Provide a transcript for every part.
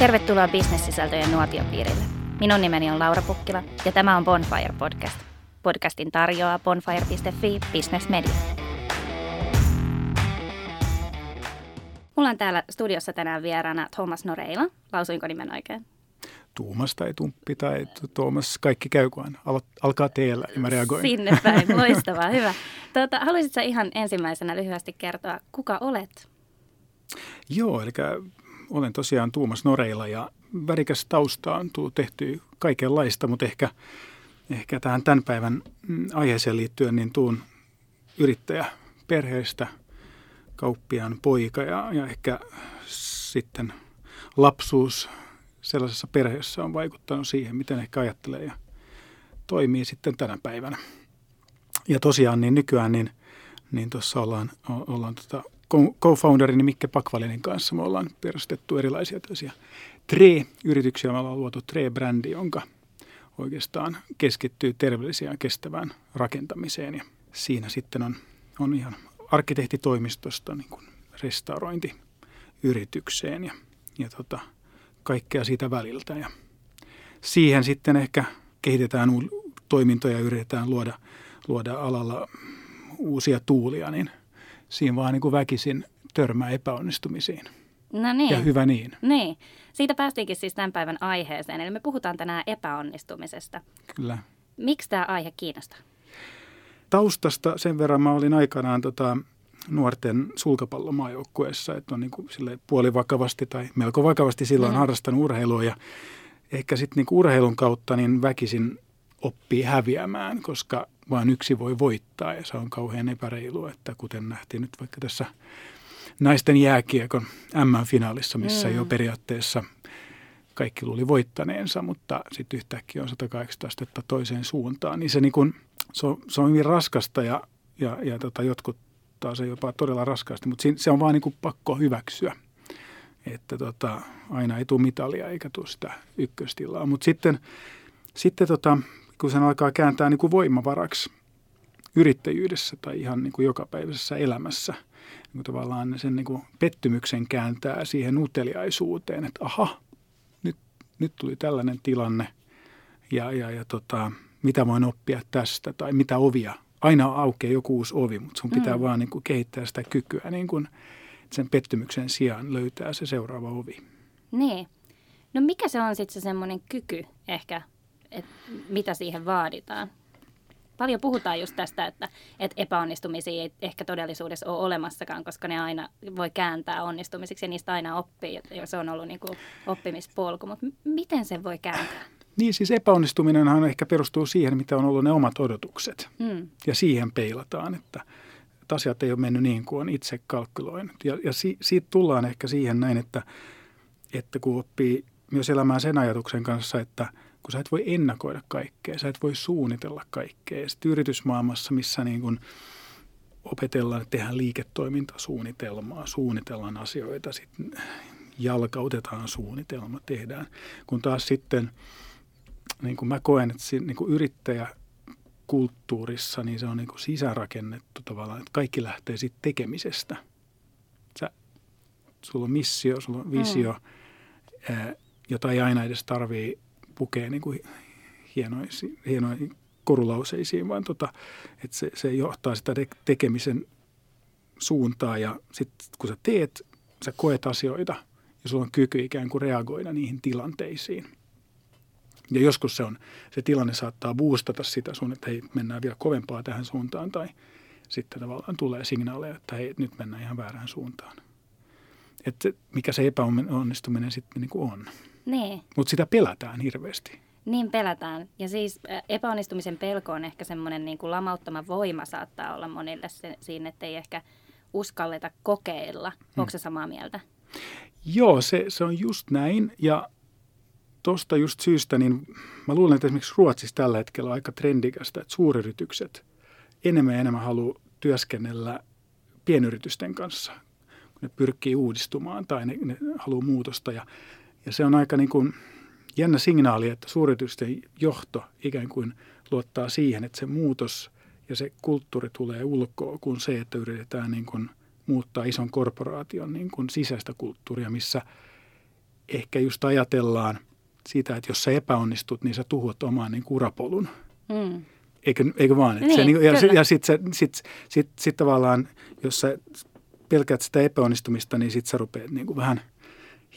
Tervetuloa bisnessisältöjen nuotiopiirille. Minun nimeni on Laura Pukkila ja tämä on Bonfire Podcast. Podcastin tarjoaa bonfire.fi Business Media. Mulla on täällä studiossa tänään vieraana Thomas Noreila. Lausuinko nimen oikein? Tuumas tai Tumppi tai Tuomas, kaikki käy kun alkaa teillä, niin mä reagoin. Sinne päin, loistavaa, hyvä. Tuota, haluaisitko ihan ensimmäisenä lyhyesti kertoa, kuka olet? Joo, eli olen tosiaan Tuumas Noreilla ja värikäs tausta on tullut tehty kaikenlaista, mutta ehkä, ehkä tähän tämän päivän mm, aiheeseen liittyen niin tuun yrittäjä perheestä, kauppiaan poika ja, ja ehkä sitten lapsuus sellaisessa perheessä on vaikuttanut siihen, miten ehkä ajattelee ja toimii sitten tänä päivänä. Ja tosiaan niin nykyään niin, niin tuossa ollaan, ollaan tota co-founderini Mikke Pakvalinin kanssa. Me ollaan perustettu erilaisia tällaisia TRE-yrityksiä. Me ollaan luotu TRE-brändi, jonka oikeastaan keskittyy terveelliseen ja kestävään rakentamiseen. Ja siinä sitten on, on ihan arkkitehtitoimistosta niin kuin restaurointiyritykseen ja, ja tota, kaikkea siitä väliltä. Ja siihen sitten ehkä kehitetään toimintoja ja yritetään luoda, luoda alalla uusia tuulia, niin siinä vaan niin kuin väkisin törmää epäonnistumisiin. No niin. Ja hyvä niin. Niin. Siitä päästiinkin siis tämän päivän aiheeseen. Eli me puhutaan tänään epäonnistumisesta. Kyllä. Miksi tämä aihe kiinnostaa? Taustasta sen verran mä olin aikanaan tota, nuorten sulkapallomaajoukkueessa, että on niin kuin puolivakavasti tai melko vakavasti silloin mm. harrastanut urheilua ja ehkä sitten niin urheilun kautta niin väkisin oppii häviämään, koska vain yksi voi voittaa ja se on kauhean epäreilua, että kuten nähtiin nyt vaikka tässä naisten jääkiekon M-finaalissa, missä mm. jo periaatteessa kaikki luuli voittaneensa, mutta sitten yhtäkkiä on 180 astetta toiseen suuntaan, niin se, niin kun, se, on, se on hyvin raskasta ja, ja, ja tota, jotkut taas se jopa todella raskaasti, mutta se on vaan niin kuin pakko hyväksyä, että tota, aina ei tule mitalia eikä tule sitä ykköstilaa. Mutta sitten, sitten tota, kun sen alkaa kääntää niin kuin voimavaraksi yrittäjyydessä tai ihan niin kuin jokapäiväisessä elämässä, niin kuin tavallaan sen niin kuin pettymyksen kääntää siihen uteliaisuuteen, että aha, nyt, nyt tuli tällainen tilanne ja, ja, ja tota, mitä voin oppia tästä tai mitä ovia aina aukeaa joku uusi ovi, mutta sun pitää mm. vaan niin kuin kehittää sitä kykyä niin kuin sen pettymyksen sijaan löytää se seuraava ovi. Niin. No mikä se on sitten se semmoinen kyky ehkä, että mitä siihen vaaditaan? Paljon puhutaan just tästä, että, että epäonnistumisia ei ehkä todellisuudessa ole olemassakaan, koska ne aina voi kääntää onnistumisiksi ja niistä aina oppii. Ja se on ollut niin kuin oppimispolku, mutta miten se voi kääntää? Niin siis epäonnistuminenhan ehkä perustuu siihen, mitä on ollut ne omat odotukset. Mm. Ja siihen peilataan, että, että asiat ei ole mennyt niin kuin on itse kalkyloinut. Ja, ja si, siitä tullaan ehkä siihen näin, että, että kun oppii myös elämään sen ajatuksen kanssa, että kun sä et voi ennakoida kaikkea, sä et voi suunnitella kaikkea. Sitten yritysmaailmassa, missä niin kuin opetellaan, että tehdään liiketoimintasuunnitelmaa, suunnitellaan asioita, sitten jalkautetaan suunnitelma, tehdään. Kun taas sitten – niin kuin mä koen, että niin kuin yrittäjäkulttuurissa niin se on niin kuin sisäänrakennettu tavallaan, että kaikki lähtee siitä tekemisestä. Sä, sulla on missio, sulla on visio, mm. ää, jota ei aina edes tarvii pukea niin kuin hienoisiin, hienoihin korulauseisiin, vaan tota, että se, se johtaa sitä tekemisen suuntaa ja sitten kun sä teet, sä koet asioita ja sulla on kyky ikään kuin reagoida niihin tilanteisiin – ja joskus se, on, se tilanne saattaa boostata sitä sun, että hei, mennään vielä kovempaa tähän suuntaan tai sitten tavallaan tulee signaaleja, että hei, nyt mennään ihan väärään suuntaan. Että mikä se epäonnistuminen sitten niin kuin on. Niin. Mutta sitä pelätään hirveästi. Niin pelätään. Ja siis epäonnistumisen pelko on ehkä semmoinen niin kuin lamauttama voima saattaa olla monille se, siinä, että ei ehkä uskalleta kokeilla. Hmm. Onko se samaa mieltä? Joo, se, se on just näin. Ja tuosta just syystä, niin mä luulen, että esimerkiksi Ruotsissa tällä hetkellä on aika trendikästä, että suuryritykset enemmän ja enemmän haluaa työskennellä pienyritysten kanssa, kun ne pyrkii uudistumaan tai ne, ne haluaa muutosta. Ja, ja se on aika niin kuin jännä signaali, että suuryritysten johto ikään kuin luottaa siihen, että se muutos ja se kulttuuri tulee ulkoa kuin se, että yritetään niin kuin muuttaa ison korporaation niin kuin sisäistä kulttuuria, missä – ehkä just ajatellaan sitä, että jos sä epäonnistut, niin sä tuhot oman niin urapolun. Mm. Eikö, eikö vaan? Niin, se, niin, ja ja sitten sit, sit, sit tavallaan, jos sä pelkäät sitä epäonnistumista, niin sitten sä rupeat niin kuin vähän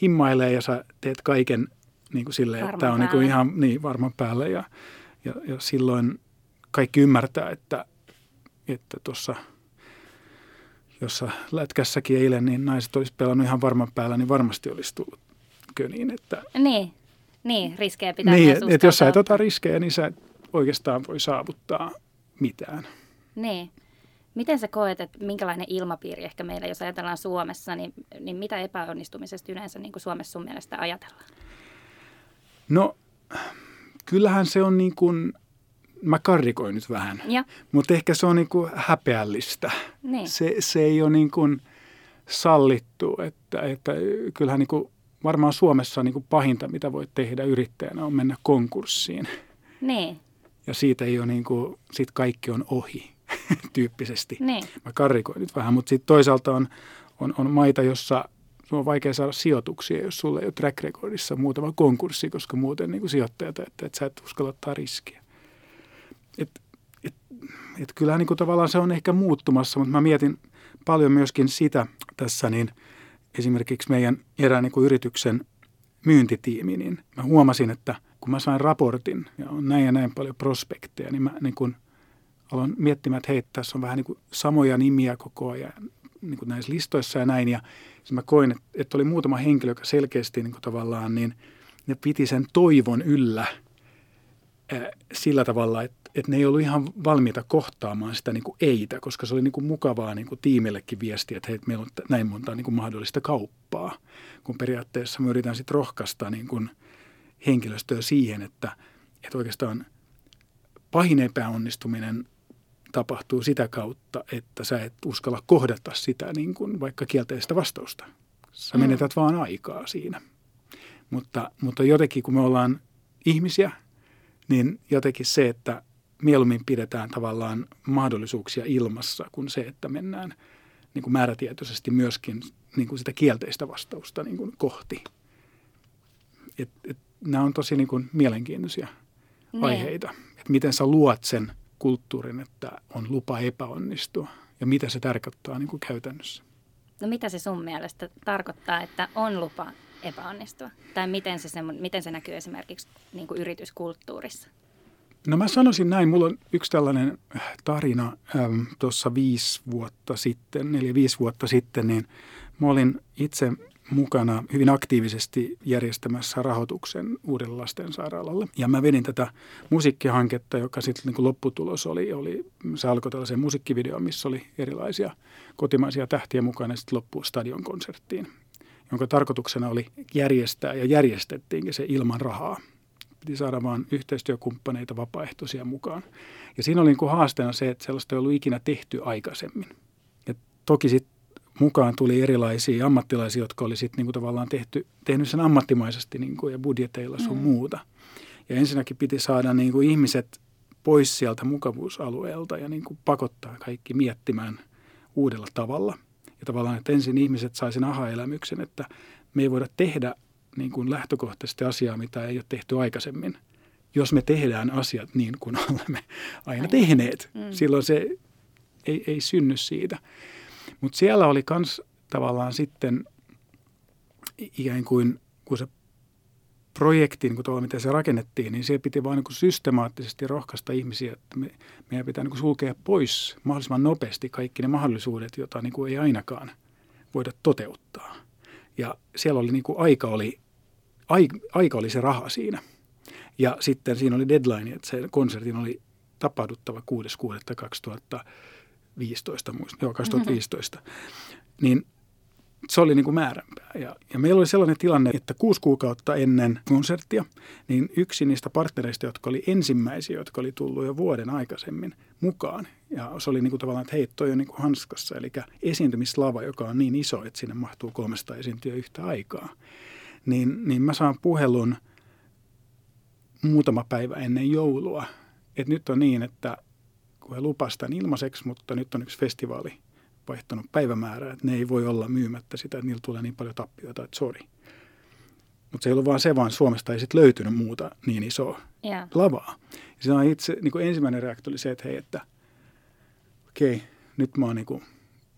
himmailee ja sä teet kaiken niin kuin silleen, että tämä on niin kuin ihan niin, varman päälle. Ja, ja, ja silloin kaikki ymmärtää, että että tuossa jossa lätkässäkin eilen niin naiset olisi pelannut ihan varman päällä, niin varmasti olisi tullut köniin. Että, niin, niin, riskejä pitää Niin, että et jos sä et ota riskejä, niin sä et oikeastaan voi saavuttaa mitään. Niin. Miten sä koet, että minkälainen ilmapiiri ehkä meillä, jos ajatellaan Suomessa, niin, niin mitä epäonnistumisesta yleensä niin kuin Suomessa sun mielestä ajatellaan? No, kyllähän se on niin kuin, mä karrikoin nyt vähän, ja. mutta ehkä se on niin kuin häpeällistä. Niin. Se, se ei ole niin kuin sallittu, että, että kyllähän niin kuin varmaan Suomessa niin kuin pahinta, mitä voi tehdä yrittäjänä, on mennä konkurssiin. Niin. Ja siitä ei ole niin kuin, sit kaikki on ohi tyyppisesti. Niin. Mä karrikoin nyt vähän, mutta sitten toisaalta on, on, on maita, jossa on vaikea saada sijoituksia, jos sulla ei ole track recordissa muutama konkurssi, koska muuten niin sijoittajat, että, että sä et uskalla ottaa riskiä. Et, et, et kyllähän niin kuin tavallaan se on ehkä muuttumassa, mutta mä mietin paljon myöskin sitä tässä, niin esimerkiksi meidän erään niin kuin yrityksen myyntitiimi, niin mä huomasin, että kun mä sain raportin ja on näin ja näin paljon prospekteja, niin mä niin kuin aloin miettimään, että hei, tässä on vähän niin kuin samoja nimiä koko ajan niin kuin näissä listoissa ja näin. Ja mä koin, että, oli muutama henkilö, joka selkeästi niin kuin tavallaan, niin ne piti sen toivon yllä ää, sillä tavalla, että, että ne ei ollut ihan valmiita kohtaamaan sitä niin kuin eitä, koska se oli niin kuin mukavaa niin kuin tiimillekin viestiä, että hei, meillä on näin monta niin kuin mahdollista kauppaa, kun periaatteessa me yritän sitten rohkaista niin kuin henkilöstöä siihen, että, että oikeastaan pahin epäonnistuminen tapahtuu sitä kautta, että sä et uskalla kohdata sitä niin kuin vaikka kielteistä vastausta. Sä mm. menetät vaan aikaa siinä. Mutta, mutta jotenkin kun me ollaan ihmisiä, niin jotenkin se, että mieluummin pidetään tavallaan mahdollisuuksia ilmassa kuin se, että mennään niin kuin määrätietoisesti myöskin niin kuin sitä kielteistä vastausta niin kuin kohti. Et, et, nämä on tosi niin kuin mielenkiintoisia ne. Aiheita. Et miten sä luot sen – kulttuurin, että on lupa epäonnistua ja mitä se tarkoittaa niin kuin käytännössä. No mitä se sun mielestä tarkoittaa, että on lupa epäonnistua? Tai miten se, miten se näkyy esimerkiksi niin kuin yrityskulttuurissa? No mä sanoisin näin, mulla on yksi tällainen tarina ähm, tuossa viisi vuotta sitten, neljä viisi vuotta sitten, niin mä olin itse mukana hyvin aktiivisesti järjestämässä rahoituksen uudelle lastensairaalalle. Ja mä vedin tätä musiikkihanketta, joka sitten niin lopputulos oli, oli, se alkoi tällaisen musiikkivideon, missä oli erilaisia kotimaisia tähtiä mukana ja sitten loppui stadionkonserttiin, jonka tarkoituksena oli järjestää ja järjestettiinkin se ilman rahaa. Piti saada vain yhteistyökumppaneita vapaaehtoisia mukaan. Ja siinä oli niin haasteena se, että sellaista ei ollut ikinä tehty aikaisemmin. Ja toki sitten mukaan tuli erilaisia ammattilaisia, jotka oli sitten niinku tavallaan tehty, tehnyt sen ammattimaisesti niinku ja budjeteilla sun mm. muuta. Ja ensinnäkin piti saada niinku ihmiset pois sieltä mukavuusalueelta ja niinku pakottaa kaikki miettimään uudella tavalla. Ja tavallaan, että ensin ihmiset sai sen aha-elämyksen, että me ei voida tehdä niin kuin lähtökohtaisesti asiaa, mitä ei ole tehty aikaisemmin. Jos me tehdään asiat niin kuin olemme aina tehneet, mm. silloin se ei, ei synny siitä. Mutta siellä oli myös tavallaan sitten ikään kuin, kun se projekti, niin kuin miten se rakennettiin, niin se piti vain niin systemaattisesti rohkaista ihmisiä, että me, meidän pitää niin sulkea pois mahdollisimman nopeasti kaikki ne mahdollisuudet, joita niin kuin ei ainakaan voida toteuttaa. Ja siellä oli niin kuin aika, oli, aika oli se raha siinä. Ja sitten siinä oli deadline, että se konsertin oli tapahduttava 6.6.2000 15, muista, joo 2015, mm-hmm. niin se oli niin kuin määränpää. Ja, ja meillä oli sellainen tilanne, että kuusi kuukautta ennen konserttia, niin yksi niistä partnereista, jotka oli ensimmäisiä, jotka oli tullut jo vuoden aikaisemmin mukaan, ja se oli niin kuin tavallaan, että hei, toi on niin kuin hanskassa, eli esiintymislava, joka on niin iso, että sinne mahtuu 300 esiintyä yhtä aikaa, niin, niin mä saan puhelun muutama päivä ennen joulua, että nyt on niin, että kun he lupasivat tämän ilmaiseksi, mutta nyt on yksi festivaali vaihtanut päivämäärää, että ne ei voi olla myymättä sitä, että niillä tulee niin paljon tappioita, että sori. Mutta se ei ollut vaan se, vaan Suomesta ei sitten löytynyt muuta niin isoa Yeah. lavaa. Ja se on itse, niin kuin ensimmäinen reaktio oli se, että hei, että okei, nyt mä oon niin kuin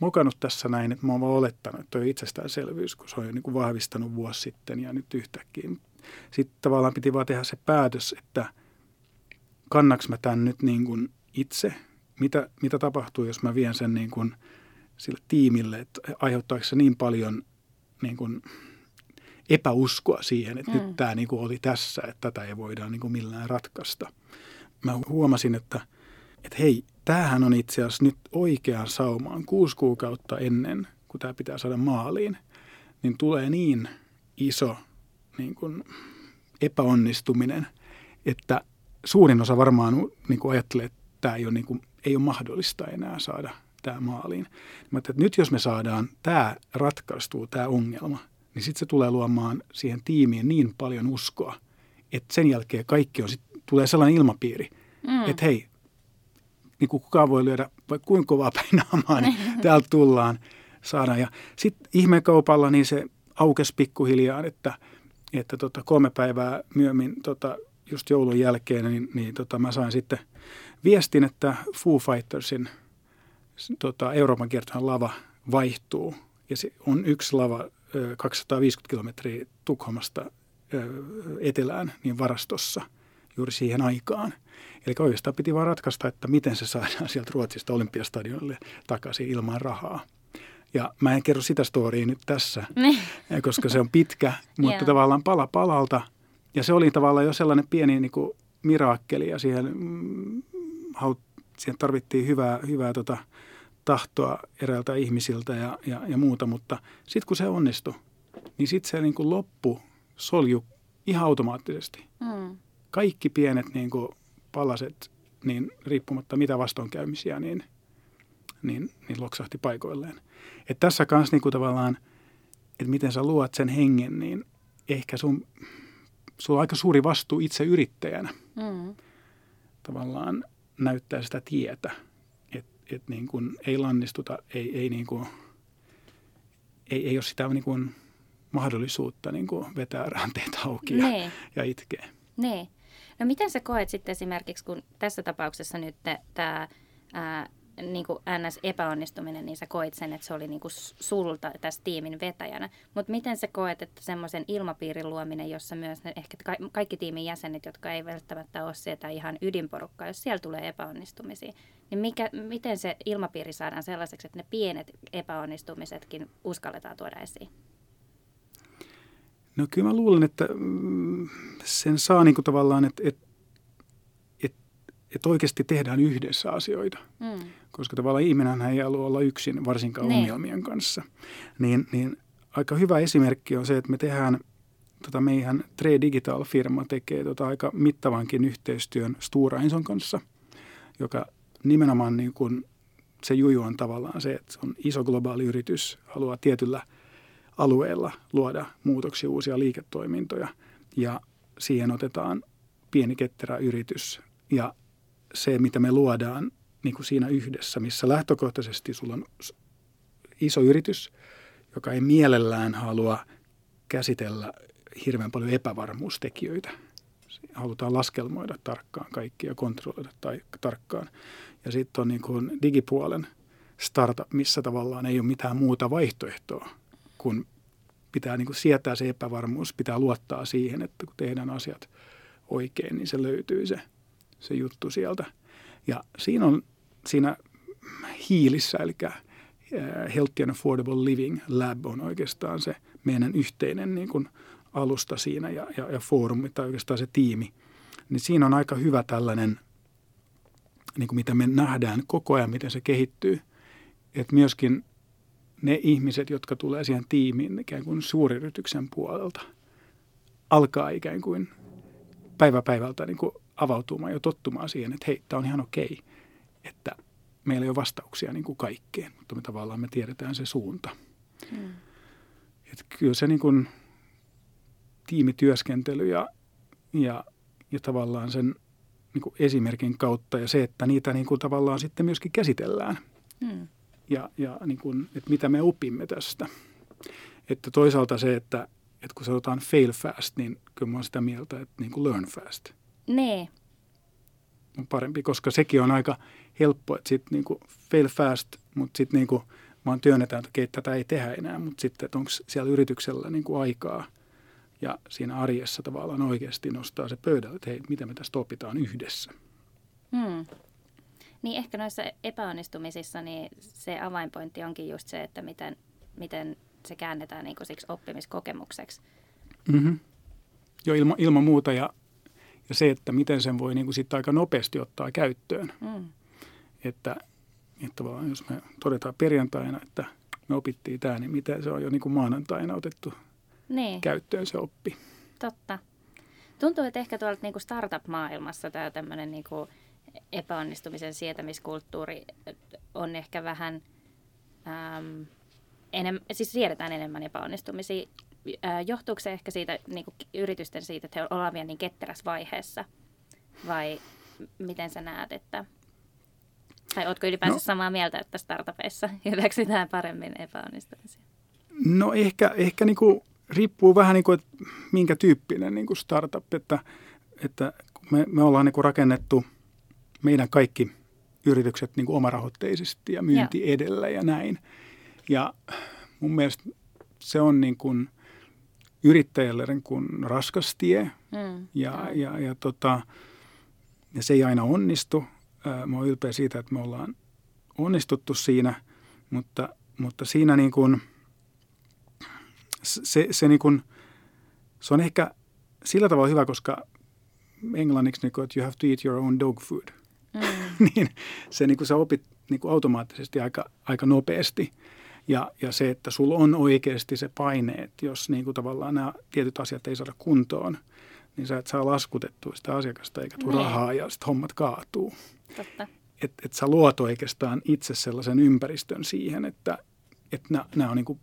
mokannut tässä näin, että mä oon vaan olettanut, että toi itsestäänselvyys, kun se on jo niin kuin vahvistanut vuosi sitten ja nyt yhtäkkiä. Sitten tavallaan piti vaan tehdä se päätös, että kannaks mä tämän nyt niin kuin itse, mitä, mitä tapahtuu, jos mä vien sen niin kuin sille tiimille, että aiheuttaako se niin paljon niin kuin epäuskoa siihen, että mm. nyt tämä niin kuin oli tässä, että tätä ei voida niin kuin millään ratkaista. Mä huomasin, että, että hei, tämähän on itse asiassa nyt oikeaan saumaan kuusi kuukautta ennen, kun tämä pitää saada maaliin, niin tulee niin iso niin kuin epäonnistuminen, että suurin osa varmaan niin kuin ajattelee, että tämä ei ole, niin kuin, ei ole mahdollista enää saada tämä maaliin. Mä että nyt jos me saadaan tämä ratkaistua, tämä ongelma, niin sitten se tulee luomaan siihen tiimiin niin paljon uskoa, että sen jälkeen kaikki on, sit, tulee sellainen ilmapiiri, mm. että hei, niin kuin kukaan voi lyödä vaikka kuinka kovaa päin niin täältä tullaan saada. Ja sitten ihmekaupalla niin se aukesi pikkuhiljaa, että, että tota, kolme päivää myöhemmin tota, just joulun jälkeen, niin, niin tota, mä sain sitten viestin, että Foo Fightersin tota, Euroopan kiertohan lava vaihtuu. Ja se on yksi lava 250 kilometriä Tukholmasta etelään niin varastossa juuri siihen aikaan. Eli oikeastaan piti vaan ratkaista, että miten se saadaan sieltä Ruotsista olympiastadionille takaisin ilman rahaa. Ja mä en kerro sitä storia nyt tässä, niin. koska se on pitkä, mutta yeah. tavallaan pala palalta. Ja se oli tavallaan jo sellainen pieni niin kuin miraakkeli ja siihen, mm, siihen tarvittiin hyvää, hyvää tota, tahtoa eräältä ihmisiltä ja, ja, ja muuta, mutta sitten kun se onnistui, niin sitten se niin kuin loppu solju ihan automaattisesti. Mm. Kaikki pienet niin kuin palaset, niin riippumatta mitä vastoinkäymisiä, niin, niin, niin loksahti paikoilleen. Et tässä kanssa niin kuin tavallaan, että miten sä luot sen hengen, niin ehkä sun, sulla on aika suuri vastuu itse yrittäjänä. Mm. Tavallaan näyttää sitä tietä että niin kuin ei lannistuta, ei, ei, niin kuin, ei, ei ole sitä niin kuin mahdollisuutta niin kuin vetää ranteet auki ja, nee. ja itkeä. Nee. No miten sä koet sitten esimerkiksi, kun tässä tapauksessa nyt tämä niin kuin NS-epäonnistuminen, niin sä koit sen, että se oli niin kuin sulta tässä tiimin vetäjänä. Mutta miten sä koet, että semmoisen ilmapiirin luominen, jossa myös ne, ehkä ka- kaikki tiimin jäsenet, jotka ei välttämättä ole sieltä ihan ydinporukkaa, jos siellä tulee epäonnistumisia, niin mikä, miten se ilmapiiri saadaan sellaiseksi, että ne pienet epäonnistumisetkin uskalletaan tuoda esiin? No kyllä mä luulen, että mm, sen saa niin kuin tavallaan, että, että, että oikeasti tehdään yhdessä asioita. Mm. Koska tavallaan ihminen ei halua olla yksin, varsinkaan ne. ongelmien kanssa. Niin, niin aika hyvä esimerkki on se, että me tehdään, tota meidän Tre Digital-firma tekee tota aika mittavankin yhteistyön Stura Enson kanssa, joka nimenomaan niin kuin se juju on tavallaan se, että se on iso globaali yritys, haluaa tietyllä alueella luoda muutoksia, uusia liiketoimintoja ja siihen otetaan pieni ketterä yritys ja se, mitä me luodaan niin kuin siinä yhdessä, missä lähtökohtaisesti sulla on iso yritys, joka ei mielellään halua käsitellä hirveän paljon epävarmuustekijöitä. Halutaan laskelmoida tarkkaan kaikkia, kontrolloida tai tarkkaan. Ja sitten on niin kuin digipuolen startup, missä tavallaan ei ole mitään muuta vaihtoehtoa, kun pitää niin kuin sietää se epävarmuus, pitää luottaa siihen, että kun tehdään asiat oikein, niin se löytyy se, se juttu sieltä. Ja siinä on siinä hiilissä, eli äh, Healthy and Affordable Living Lab on oikeastaan se meidän yhteinen niin kuin alusta siinä ja, ja, ja foorumi tai oikeastaan se tiimi. Niin siinä on aika hyvä tällainen niin kuin mitä me nähdään koko ajan, miten se kehittyy. Että myöskin ne ihmiset, jotka tulee siihen tiimiin ikään kuin suuryrityksen puolelta, alkaa ikään kuin päivä päivältä niin kuin avautumaan ja tottumaan siihen, että hei, tämä on ihan okei, että meillä ei ole vastauksia niin kuin kaikkeen, mutta me tavallaan me tiedetään se suunta. Hmm. Että kyllä se niin kuin tiimityöskentely ja, ja, ja tavallaan sen – niin kuin esimerkin kautta ja se, että niitä niin kuin tavallaan sitten myöskin käsitellään. Mm. Ja, ja niin kuin, että mitä me opimme tästä. Että toisaalta se, että, että kun sanotaan fail fast, niin kyllä mä oon sitä mieltä, että niin kuin learn fast. Nee. On parempi, koska sekin on aika helppo, että sitten niin kuin fail fast, mutta sitten niin kuin vaan työnnetään, että okei, tätä ei tehdä enää, mutta sitten, että onko siellä yrityksellä niin kuin aikaa ja siinä arjessa tavallaan oikeasti nostaa se pöydälle, että hei, mitä me tästä opitaan yhdessä. Hmm. Niin ehkä noissa epäonnistumisissa niin se avainpointti onkin just se, että miten, miten se käännetään niin kuin siksi oppimiskokemukseksi. Mm-hmm. Jo ilma, ilman muuta ja, ja se, että miten sen voi niin kuin sitten aika nopeasti ottaa käyttöön. Mm. Että, että vaan jos me todetaan perjantaina, että me opittiin tämä, niin mitä se on jo niin kuin maanantaina otettu niin. käyttöön se oppi. Totta. Tuntuu, että ehkä tuolta niin kuin startup-maailmassa tämä tämmöinen niin kuin epäonnistumisen sietämiskulttuuri on ehkä vähän, äm, enem, siis siedetään enemmän epäonnistumisia. Äh, johtuuko se ehkä siitä niin kuin yritysten siitä, että he ovat vielä niin ketterässä vaiheessa? Vai miten sä näet, että... Tai oletko ylipäänsä no, samaa mieltä, että startupeissa hyväksytään paremmin epäonnistumisia? No ehkä, ehkä niin kuin riippuu vähän niin kuin, että minkä tyyppinen niin kuin startup, että, että me, me ollaan niin kuin rakennettu meidän kaikki yritykset niin kuin omarahoitteisesti ja myynti Joo. edellä ja näin. Ja mun mielestä se on niin kuin yrittäjälle niin kuin raskas tie mm. ja, ja, ja, tota, ja se ei aina onnistu. Mä oon ylpeä siitä, että me ollaan onnistuttu siinä, mutta, mutta siinä niin kuin – se, se, niin kuin, se on ehkä sillä tavalla hyvä, koska englanniksi niin kuin, että you have to eat your own dog food. Mm. niin se niin kuin sä opit niin kuin automaattisesti aika, aika nopeasti. Ja, ja se, että sulla on oikeasti se paine, että jos niin kuin tavallaan nämä tietyt asiat ei saada kuntoon, niin sä et saa laskutettua sitä asiakasta eikä tule niin. rahaa ja sitten hommat kaatuu. Totta. Että et sä luot oikeastaan itse sellaisen ympäristön siihen, että et nämä on niin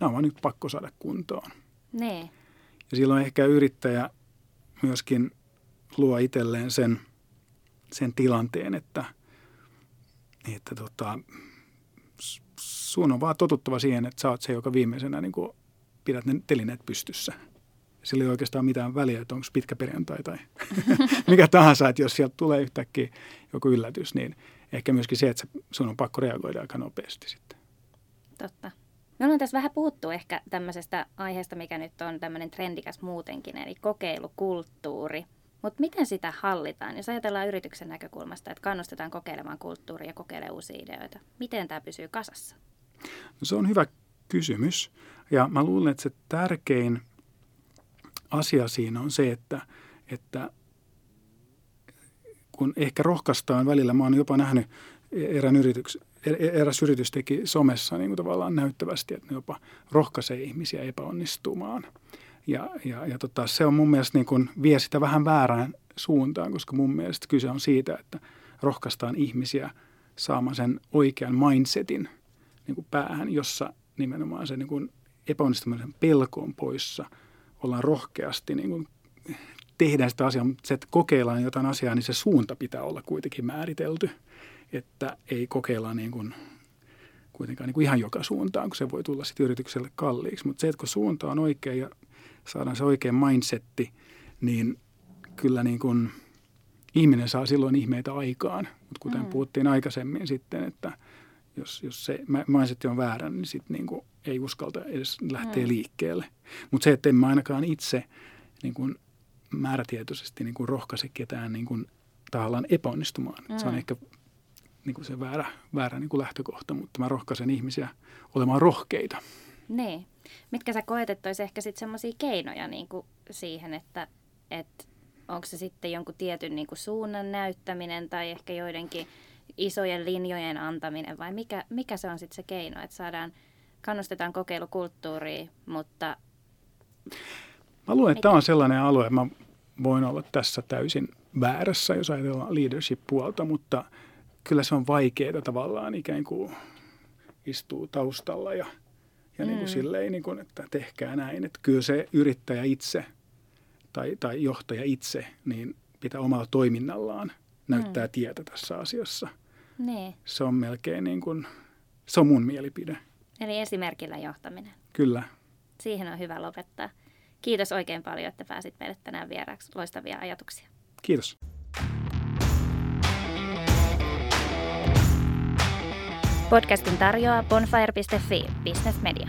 on vaan nyt pakko saada kuntoon. Nee. Ja silloin ehkä yrittäjä myöskin luo itselleen sen, sen tilanteen, että, että tota, sun on vaan totuttava siihen, että sä oot se, joka viimeisenä niin kuin pidät ne telineet pystyssä. Sillä ei oikeastaan mitään väliä, että onko pitkä perjantai tai mikä tahansa, että jos sieltä tulee yhtäkkiä joku yllätys, niin ehkä myöskin se, että sun on pakko reagoida aika nopeasti sitten. Totta. Me ollaan tässä vähän puhuttu ehkä tämmöisestä aiheesta, mikä nyt on tämmöinen trendikäs muutenkin, eli kokeilukulttuuri. Mutta miten sitä hallitaan, jos ajatellaan yrityksen näkökulmasta, että kannustetaan kokeilemaan kulttuuria ja kokeilemaan uusia ideoita? Miten tämä pysyy kasassa? No se on hyvä kysymys. Ja mä luulen, että se tärkein asia siinä on se, että, että kun ehkä rohkaistaan välillä, mä oon jopa nähnyt erään yrityksen, eräs yritys teki somessa niin kuin tavallaan näyttävästi, että ne jopa rohkaisee ihmisiä epäonnistumaan. Ja, ja, ja tota, se on mun mielestä niin kuin vie sitä vähän väärään suuntaan, koska mun mielestä kyse on siitä, että rohkaistaan ihmisiä saamaan sen oikean mindsetin niin kuin päähän, jossa nimenomaan se niin kuin epäonnistumisen pelko on poissa. Ollaan rohkeasti niin kuin tehdään sitä asiaa, mutta se, että kokeillaan jotain asiaa, niin se suunta pitää olla kuitenkin määritelty että ei kokeilla niin kuin, kuitenkaan niin kuin ihan joka suuntaan, kun se voi tulla sitten yritykselle kalliiksi. Mutta se, että kun suunta on oikea ja saadaan se oikea mindsetti, niin kyllä niin kuin ihminen saa silloin ihmeitä aikaan. Mutta kuten mm. puhuttiin aikaisemmin sitten, että jos, jos se mindsetti on väärä, niin sitten niin kuin ei uskalta edes lähteä mm. liikkeelle. Mutta se, että en mä ainakaan itse niin kuin määrätietoisesti niin kuin rohkaise ketään niin kuin tahallaan epäonnistumaan. Mm. Se on ehkä niin kuin se väärä, väärä niin kuin lähtökohta, mutta mä rohkaisen ihmisiä olemaan rohkeita. Niin. Mitkä sä koet, että olisi ehkä sitten semmoisia keinoja niin kuin siihen, että, että onko se sitten jonkun tietyn niin kuin suunnan näyttäminen tai ehkä joidenkin isojen linjojen antaminen vai mikä, mikä se on sitten se keino, että saadaan, kannustetaan kokeilukulttuuriin, mutta... Mä luulen, että tämä on sellainen alue, mä voin olla tässä täysin väärässä, jos ajatellaan leadership-puolta, mutta – kyllä se on vaikeaa tavallaan ikään kuin istuu taustalla ja, ja mm. niin kuin silleen, niin kuin, että tehkää näin. Että kyllä se yrittäjä itse tai, tai johtaja itse niin pitää omalla toiminnallaan näyttää mm. tietä tässä asiassa. Nee. Se on melkein niin kuin, se on mun mielipide. Eli esimerkillä johtaminen. Kyllä. siihen on hyvä lopettaa. Kiitos oikein paljon, että pääsit meille tänään vieraaksi. Loistavia ajatuksia. Kiitos. Podcastin tarjoaa bonfire.fi Business Media.